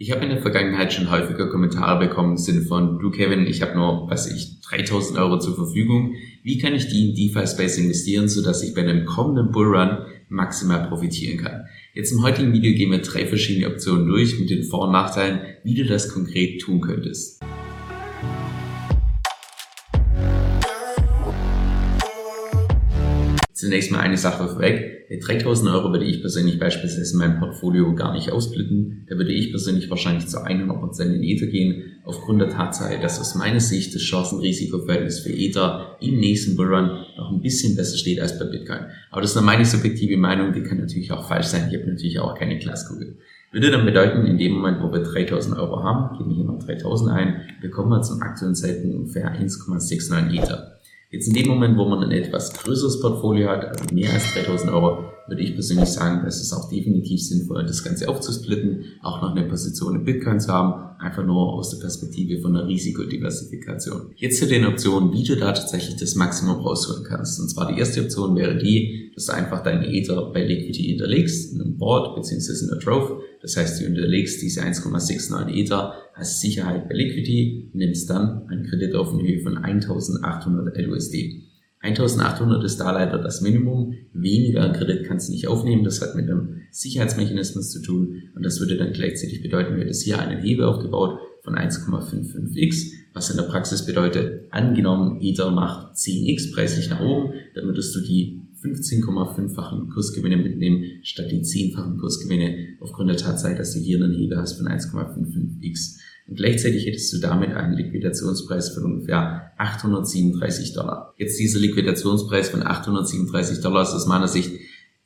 Ich habe in der Vergangenheit schon häufiger Kommentare bekommen im Sinne von, du Kevin, ich habe nur, weiß ich, 3000 Euro zur Verfügung. Wie kann ich die in DeFi-Space investieren, sodass ich bei einem kommenden Bullrun maximal profitieren kann? Jetzt im heutigen Video gehen wir drei verschiedene Optionen durch mit den Vor- und Nachteilen, wie du das konkret tun könntest. Zunächst mal eine Sache vorweg. 3000 Euro würde ich persönlich beispielsweise in meinem Portfolio gar nicht ausblitten. Da würde ich persönlich wahrscheinlich zu 100% in Ether gehen, aufgrund der Tatsache, dass aus meiner Sicht das Chancen-Risiko-Verhältnis für Ether im nächsten Bullrun noch ein bisschen besser steht als bei Bitcoin. Aber das ist nur meine subjektive Meinung, die kann natürlich auch falsch sein. Ich habe natürlich auch keine Glaskugel. Würde dann bedeuten, in dem Moment, wo wir 3000 Euro haben, geben wir hier mal 3000 ein, bekommen wir zum aktuellen Zeitpunkt ungefähr 1,69 Ether. Jetzt in dem Moment, wo man ein etwas größeres Portfolio hat, also mehr als 3000 Euro, würde ich persönlich sagen, dass es auch definitiv sinnvoll, das Ganze aufzusplitten, auch noch eine Position in Bitcoin zu haben, einfach nur aus der Perspektive von einer Risikodiversifikation. Jetzt zu den Optionen, wie du da tatsächlich das Maximum rausholen kannst. Und zwar die erste Option wäre die, dass du einfach deine Ether bei Liquidity hinterlegst, in einem Board bzw. in einer Trove. Das heißt, du hinterlegst diese 1,69 Ether als Sicherheit bei Liquidity, nimmst dann einen Kredit auf eine Höhe von 1800 LUSD. 1800 ist da leider das Minimum. Weniger Kredit kannst du nicht aufnehmen. Das hat mit einem Sicherheitsmechanismus zu tun. Und das würde dann gleichzeitig bedeuten, wir hätten hier einen Hebel aufgebaut von 1,55x, was in der Praxis bedeutet, angenommen, Ether macht 10x preislich nach oben, dann würdest du die 15,5-fachen Kursgewinne mitnehmen, statt die 10-fachen Kursgewinne, aufgrund der Tatsache, dass du hier einen Hebel hast von 1,55x. Und gleichzeitig hättest du damit einen Liquidationspreis von ungefähr 837 Dollar. Jetzt dieser Liquidationspreis von 837 Dollar ist aus meiner Sicht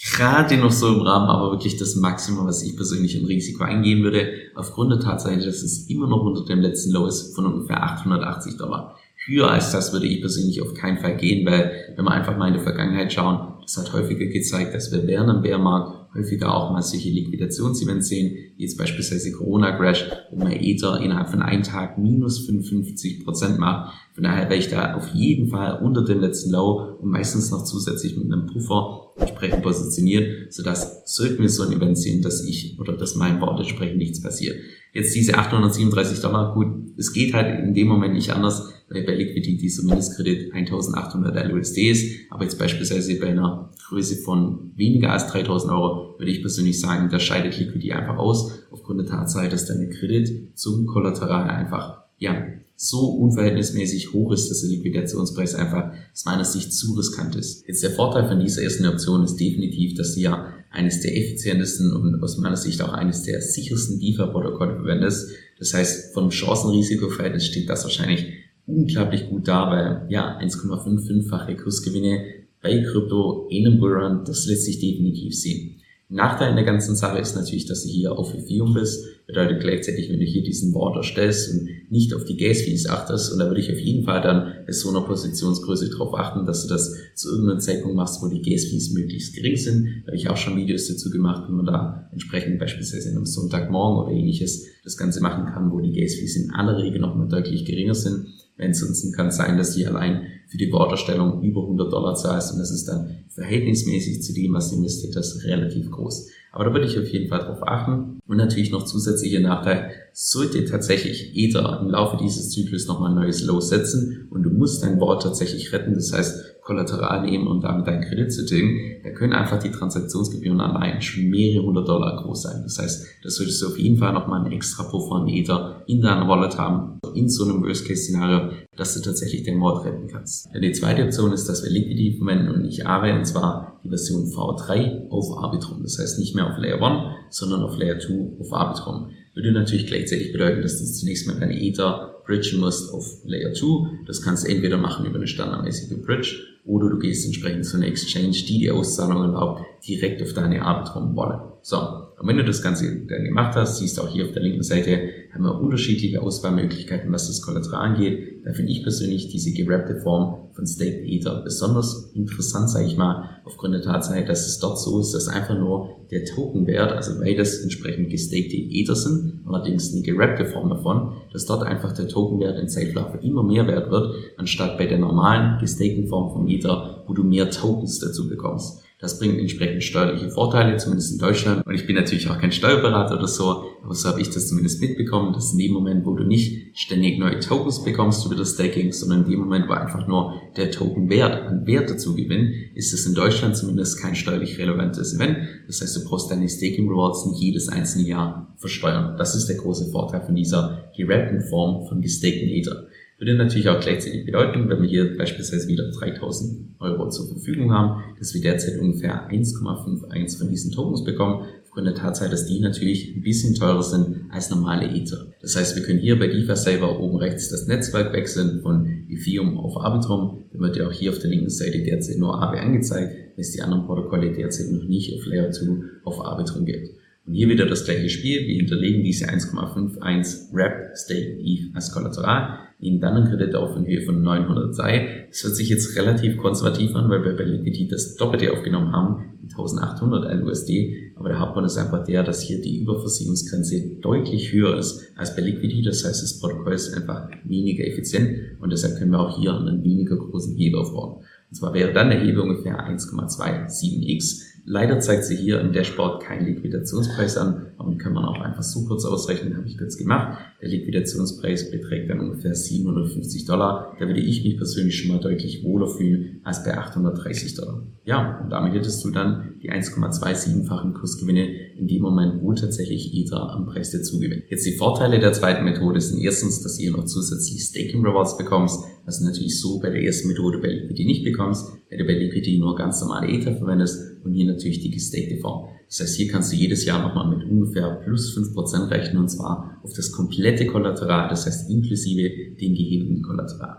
gerade noch so im Rahmen, aber wirklich das Maximum, was ich persönlich im Risiko eingehen würde, aufgrund der Tatsache, dass es immer noch unter dem letzten Low ist von ungefähr 880 Dollar. Höher als das würde ich persönlich auf keinen Fall gehen, weil wenn wir einfach mal in der Vergangenheit schauen, das hat häufiger gezeigt, dass wir während einem Bärmarkt häufiger auch mal solche Liquidationsevents sehen, wie jetzt beispielsweise Corona-Crash, wo man Ether innerhalb von einem Tag minus 55 Prozent macht. Von daher wäre ich da auf jeden Fall unter dem letzten Low und meistens noch zusätzlich mit einem Puffer entsprechend positioniert, sodass sollten wir so ein Event sehen, dass ich oder dass meinem Board entsprechend nichts passiert. Jetzt diese 837 Dollar, gut, es geht halt in dem Moment nicht anders, bei Liquidity dieser Mindestkredit 1800 LUSD ist, aber jetzt beispielsweise bei einer Größe von weniger als 3000 Euro würde ich persönlich sagen, da scheidet Liquidity einfach aus, aufgrund der Tatsache, dass deine Kredit zum Kollateral einfach, ja, so unverhältnismäßig hoch ist, dass der Liquidationspreis einfach aus meiner Sicht zu riskant ist. Jetzt der Vorteil von dieser ersten Option ist definitiv, dass du ja eines der effizientesten und aus meiner Sicht auch eines der sichersten DeFi-Protokolle verwendest. Das heißt, vom Chancen-Risiko-Verhältnis steht das wahrscheinlich unglaublich gut da, weil ja, 1,55-fache Kursgewinne bei Krypto in einem Bullrun, das lässt sich definitiv sehen. Nachteil in der ganzen Sache ist natürlich, dass du hier auf Ethereum bist. Bedeutet gleichzeitig, wenn du hier diesen Board erstellst und nicht auf die Gas-Fees achtest, und da würde ich auf jeden Fall dann bei so einer Positionsgröße darauf achten, dass du das zu irgendeinem Zeitpunkt machst, wo die Gas-Fees möglichst gering sind. Da habe ich auch schon Videos dazu gemacht, wie man da entsprechend beispielsweise einem Sonntagmorgen oder ähnliches das Ganze machen kann, wo die Gas-Fees in aller Regel nochmal deutlich geringer sind. Sonst kann es sein, dass die allein für die Borderstellung über 100 Dollar zahlst und das ist dann verhältnismäßig zu dem, was du investiert hast, relativ groß. Aber da würde ich auf jeden Fall darauf achten. Und natürlich noch zusätzlicher Nachteil, sollte tatsächlich Ether im Laufe dieses Zyklus nochmal ein neues Low setzen und du musst dein Board tatsächlich retten, das heißt Kollateral nehmen und damit deinen Kredit zu tilgen, da können einfach die Transaktionsgebühren allein schon mehrere hundert Dollar groß sein. Das heißt, da solltest du auf jeden Fall nochmal einen extra Puffer an Ether in deiner Wallet haben, in so einem Worst-Case-Szenario, dass du tatsächlich den Board retten kannst. Die zweite Option ist, dass wir Liquidity verwenden und nicht Aave, und zwar die Version V3 auf Arbitrum. Das heißt nicht mehr auf Layer 1, sondern auf Layer 2 auf Arbitrum. Würde natürlich gleichzeitig bedeuten, dass du zunächst mal deine Ether bridgen musst auf Layer 2. Das kannst du entweder machen über eine standardmäßige Bridge oder du gehst entsprechend zu einer Exchange, die die Auszahlung erlaubt, direkt auf deine Arbitrum Wallet. So, und wenn du das Ganze dann gemacht hast, siehst du auch hier auf der linken Seite, haben wir unterschiedliche Auswahlmöglichkeiten, was das Kollateral angeht. Da finde ich persönlich diese gerappte Form von Staked Ether besonders interessant, sage ich mal, aufgrund der Tatsache, dass es dort so ist, dass einfach nur der Tokenwert, also weil das entsprechend gestakte Ether sind, allerdings eine gerappte Form davon, dass dort einfach der Tokenwert in Zeitverlauf immer mehr wert wird, anstatt bei der normalen gestakten Form von Ether, wo du mehr Tokens dazu bekommst. Das bringt entsprechend steuerliche Vorteile, zumindest in Deutschland. Und ich bin natürlich auch kein Steuerberater oder so, aber so habe ich das zumindest mitbekommen, dass in dem Moment, wo du nicht ständig neue Tokens bekommst über das Staking, sondern in dem Moment, wo einfach nur der Token Wert an Wert dazu gewinnt, ist es in Deutschland zumindest kein steuerlich relevantes Event. Das heißt, du brauchst deine Staking Rewards nicht jedes einzelne Jahr versteuern. Das ist der große Vorteil von dieser gerappten Form von gestakten Ether. Würde natürlich auch gleichzeitig bedeuten, wenn wir hier beispielsweise wieder 3000 Euro zur Verfügung haben, dass wir derzeit ungefähr 1,51 von diesen Tokens bekommen, aufgrund der Tatsache, dass die natürlich ein bisschen teurer sind als normale Ether. Das heißt, wir können hier bei DeFi selber oben rechts das Netzwerk wechseln von Ethereum auf Arbitrum. Dann wird ja auch hier auf der linken Seite derzeit nur AB angezeigt, weil es die anderen Protokolle derzeit noch nicht auf Layer 2 auf Arbitrum gibt. Und hier wieder das gleiche Spiel. Wir hinterlegen diese 1,51 Wrap Stake ETH als Kollateral nehmen dann einen Kredit auf in Höhe von 900 sei. Das hört sich jetzt relativ konservativ an, weil wir bei Liquidity das Doppelte aufgenommen haben, 1800 USD. Aber der Hauptgrund ist einfach der, dass hier die Überversicherungsgrenze deutlich höher ist als bei Liquidity. Das heißt, das Protokoll ist einfach weniger effizient und deshalb können wir auch hier einen weniger großen Hebel aufbauen. Und zwar wäre dann der Hebel ungefähr 1,27x Leider zeigt sie hier im Dashboard keinen Liquidationspreis an, aber den kann man auch einfach so kurz ausrechnen, habe ich kurz gemacht. Der Liquidationspreis beträgt dann ungefähr 750 Dollar. Da würde ich mich persönlich schon mal deutlich wohler fühlen als bei 830 Dollar. Ja, und damit hättest du dann die 1,27-fachen Kursgewinne in dem Moment, wo tatsächlich Ether am Preis dazu gewinnt. Jetzt die Vorteile der zweiten Methode sind erstens, dass ihr noch zusätzlich Staking Rewards bekommst, was du natürlich so bei der ersten Methode bei Liquidity nicht bekommst, weil du bei Liquidity nur ganz normale Ether verwendest und hier natürlich die gestakte Form. Das heißt, hier kannst du jedes Jahr nochmal mit ungefähr plus 5% rechnen und zwar auf das komplette Kollateral, das heißt inklusive dem gehebelten Kollateral.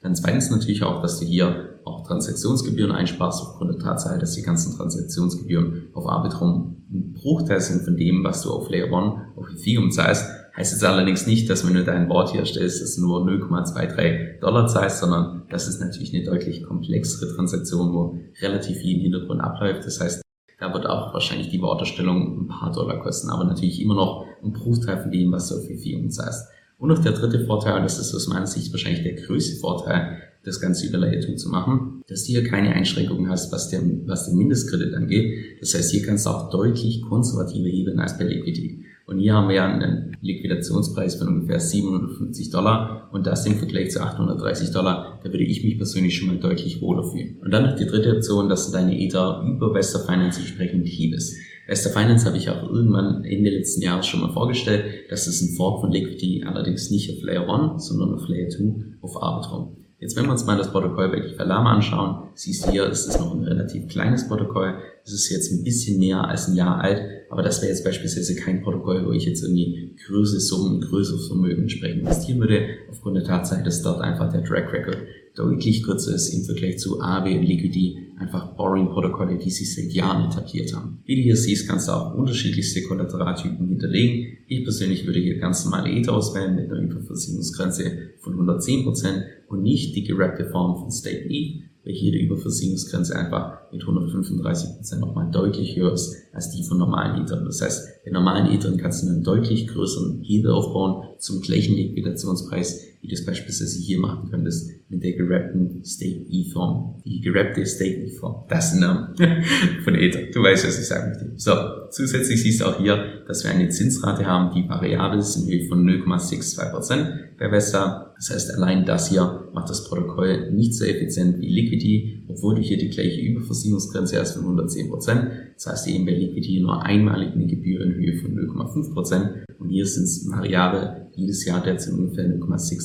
Dann zweitens natürlich auch, dass du hier auch Transaktionsgebühren einsparst aufgrund der Tatsache, dass die ganzen Transaktionsgebühren auf Arbitrum ein Bruchteil sind von dem, was du auf Layer 1 auf Ethereum zahlst. Heißt jetzt allerdings nicht, dass wenn du dein Board hier stellst, es nur 0,23 Dollar zahlst, sondern das ist natürlich eine deutlich komplexere Transaktion, wo relativ viel im Hintergrund abläuft. Das heißt, da wird auch wahrscheinlich die Worterstellung ein paar Dollar kosten, aber natürlich immer noch ein Bruchteil von dem, was du auf Ethereum zahlst. Und noch der dritte Vorteil, und das ist aus meiner Sicht wahrscheinlich der größte Vorteil, das Ganze über Layer 2 zu machen, dass du hier keine Einschränkungen hast, was, der, was den Mindestkredit angeht. Das heißt, hier kannst du auch deutlich konservativer hebeln als bei Liquidity. Und hier haben wir ja einen Liquidationspreis von ungefähr 750 Dollar und das im Vergleich zu 830 Dollar, da würde ich mich persönlich schon mal deutlich wohler fühlen. Und dann noch die dritte Option, dass du deine Ether über Vesta Finance entsprechend hebest. Vesta Finance habe ich auch irgendwann Ende letzten Jahres schon mal vorgestellt. Das ist ein Fork von Liquidity, allerdings nicht auf Layer 1, sondern auf Layer 2 auf Arbitrum. Jetzt, wenn wir uns mal das Protokoll bei Lama anschauen, siehst du hier, es ist noch ein relativ kleines Protokoll. Es ist jetzt ein bisschen mehr als ein Jahr alt, aber das wäre jetzt beispielsweise kein Protokoll, wo ich jetzt irgendwie größere Summen, größeres Vermögen entsprechend investieren würde, aufgrund der Tatsache, dass dort einfach der Track Record deutlich kürzer ist im Vergleich zu AB und Liquidity, einfach Borrowing-Protokolle, die sich seit Jahren etabliert haben. Wie du hier siehst, kannst du auch unterschiedlichste Kollateraltypen hinterlegen. Ich persönlich würde hier ganz normale Ether auswählen mit einer Überversicherungsgrenze von 110% und nicht die gerappte Form von State E, weil die Überversicherungsgrenze einfach mit 135% nochmal deutlich höher ist als die von normalen Ethern. Das heißt, bei normalen Ethern kannst du einen deutlich größeren Hebel aufbauen zum gleichen Liquidationspreis, wie du es beispielsweise hier machen könntest mit der gerappten Stake E-Form. Die gerappte Stake E-Form. Das ist ein Name von Ether. Du weißt, was ich sagen möchte. So, zusätzlich siehst du auch hier, dass wir eine Zinsrate haben, die variabel ist in Höhe von 0,62% bei Vesta. Das heißt, allein das hier macht das Protokoll nicht so effizient wie Liquidity, obwohl du hier die gleiche Überversicherungsgrenze hast von 110%. Das heißt eben bei Liquidity nur einmalig eine Gebühr in Höhe von 0,5% und hier sind es variabel jedes Jahr derzeit ungefähr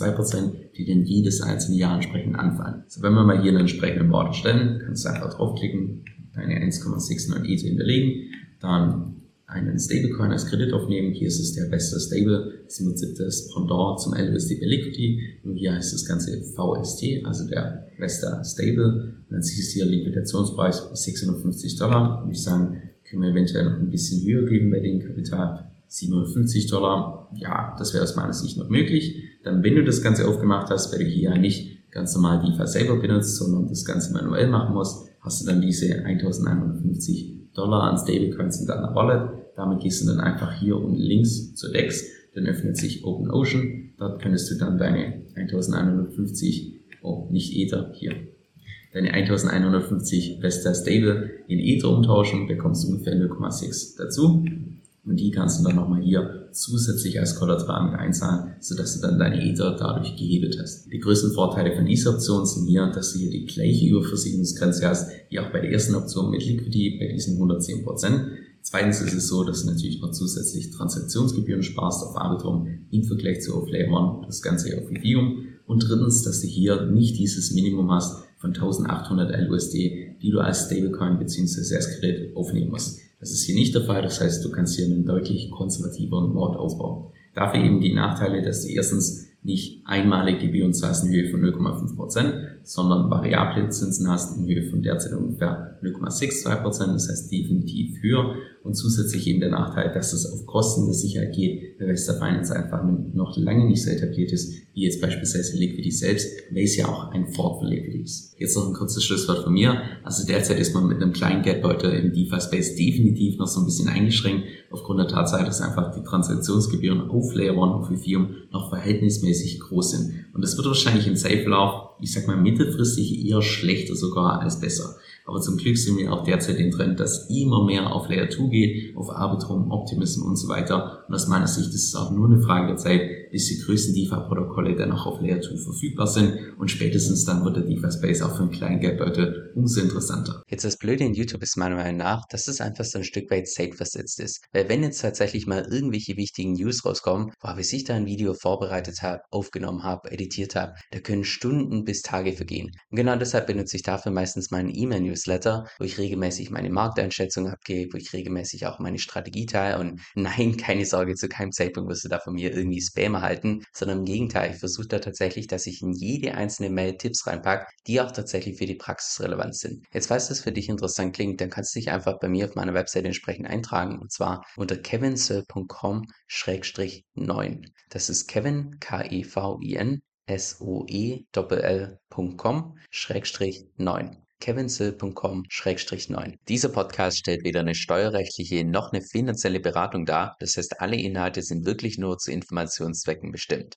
0,62%, die dann jedes einzelne Jahr entsprechend anfallen. So, wenn wir mal hier einen entsprechenden Wort stellen, kannst du einfach draufklicken, deine 1,69 Ether hinterlegen, dann einen Stablecoin als Kredit aufnehmen. Hier ist es der beste Stable. Das ist im Prinzip das Pendant zum LUSD Liquidity. Und hier heißt das Ganze VST, also der Vesta Stable. Und dann siehst du hier Liquidationspreis 650 Dollar. Und ich sagen, können wir eventuell noch ein bisschen höher geben bei dem Kapital. 750 Dollar. Ja, das wäre aus meiner Sicht noch möglich. Dann, wenn du das Ganze aufgemacht hast, weil du hier ja nicht ganz normal DeFi selber benutzt, sondern das Ganze manuell machen musst, hast du dann diese 1150 Dollar an Stablecoins in deiner Wallet. Damit gehst du dann einfach hier unten links zu DEX, dann öffnet sich OpenOcean. Dort könntest du dann deine 1150, oh, nicht Ether, hier, deine 1150 Vesta Stable in Ether umtauschen, bekommst du ungefähr 0,6 dazu. Und die kannst du dann nochmal hier zusätzlich als Kollateral mit einzahlen, sodass du dann deine Ether dadurch gehebelt hast. Die größten Vorteile von dieser Option sind hier, dass du hier die gleiche Überversicherungsgrenze hast, wie auch bei der ersten Option mit Liquidity bei diesen 110%. Zweitens ist es so, dass du natürlich noch zusätzlich Transaktionsgebühren sparst auf Arbitrum im Vergleich zu One, das Ganze auf Ethereum. Und drittens, dass du hier nicht dieses Minimum hast von 1800 LUSD, die du als Stablecoin bzw. als Gerät aufnehmen musst. Das ist hier nicht der Fall, das heißt, du kannst hier einen deutlich konservativeren Node aufbauen. Dafür eben die Nachteile, dass du erstens nicht einmalig in Höhe von 0,5%, sondern variable Zinsen hast in Höhe von derzeit ungefähr 0,62%, das heißt definitiv höher und zusätzlich eben der Nachteil, dass es auf Kosten der Sicherheit geht, weil Vesta Finance einfach noch lange nicht so etabliert ist, wie jetzt beispielsweise Liquidity selbst, weil es ja auch ein Fort für Liquidity ist. Jetzt noch ein kurzes Schlusswort von mir. Also derzeit ist man mit einem kleinen Geldbeutel im DeFi-Space definitiv noch so ein bisschen eingeschränkt, aufgrund der Tatsache, dass einfach die Transaktionsgebühren auf Layer 1 und Ethereum noch verhältnismäßig groß sind. Und das wird wahrscheinlich in Safe-Lauf, ich sag mal mittelfristig eher schlechter sogar als besser. Aber zum Glück sehen wir auch derzeit den Trend, dass immer mehr auf Layer 2 geht, auf Arbitrum, Optimism und so weiter. Und aus meiner Sicht ist es auch nur eine Frage der Zeit, bis die größten DeFi-Protokolle dann auch auf Layer 2 verfügbar sind. Und spätestens dann wird der DeFi-Space auch für einen kleinen Geldbeutel umso interessanter. Jetzt das Blöde in YouTube ist meiner Meinung nach, dass es einfach so ein Stück weit safe versetzt ist. Weil wenn jetzt tatsächlich mal irgendwelche wichtigen News rauskommen, boah, bis ich da ein Video vorbereitet habe, aufgenommen habe, editiert habe, da können Stunden bis Tage vergehen. Und genau deshalb benutze ich dafür meistens meinen E-Mail-Newsletter, wo ich regelmäßig meine Markteinschätzung abgebe, wo ich regelmäßig auch meine Strategie teile und nein, keine Sorge, zu keinem Zeitpunkt wirst du da von mir irgendwie Spam erhalten, sondern im Gegenteil, ich versuche da tatsächlich, dass ich in jede einzelne Mail Tipps reinpacke, die auch tatsächlich für die Praxis relevant sind. Jetzt, falls das für dich interessant klingt, dann kannst du dich einfach bei mir auf meiner Website entsprechend eintragen und zwar unter kevinsir.com-9. Das ist Kevin, K-E-V-I-N, S-O-E-L-L.com, Schrägstrich 9 kevinsill.com-9. Dieser Podcast stellt weder eine steuerrechtliche noch eine finanzielle Beratung dar. Das heißt, alle Inhalte sind wirklich nur zu Informationszwecken bestimmt.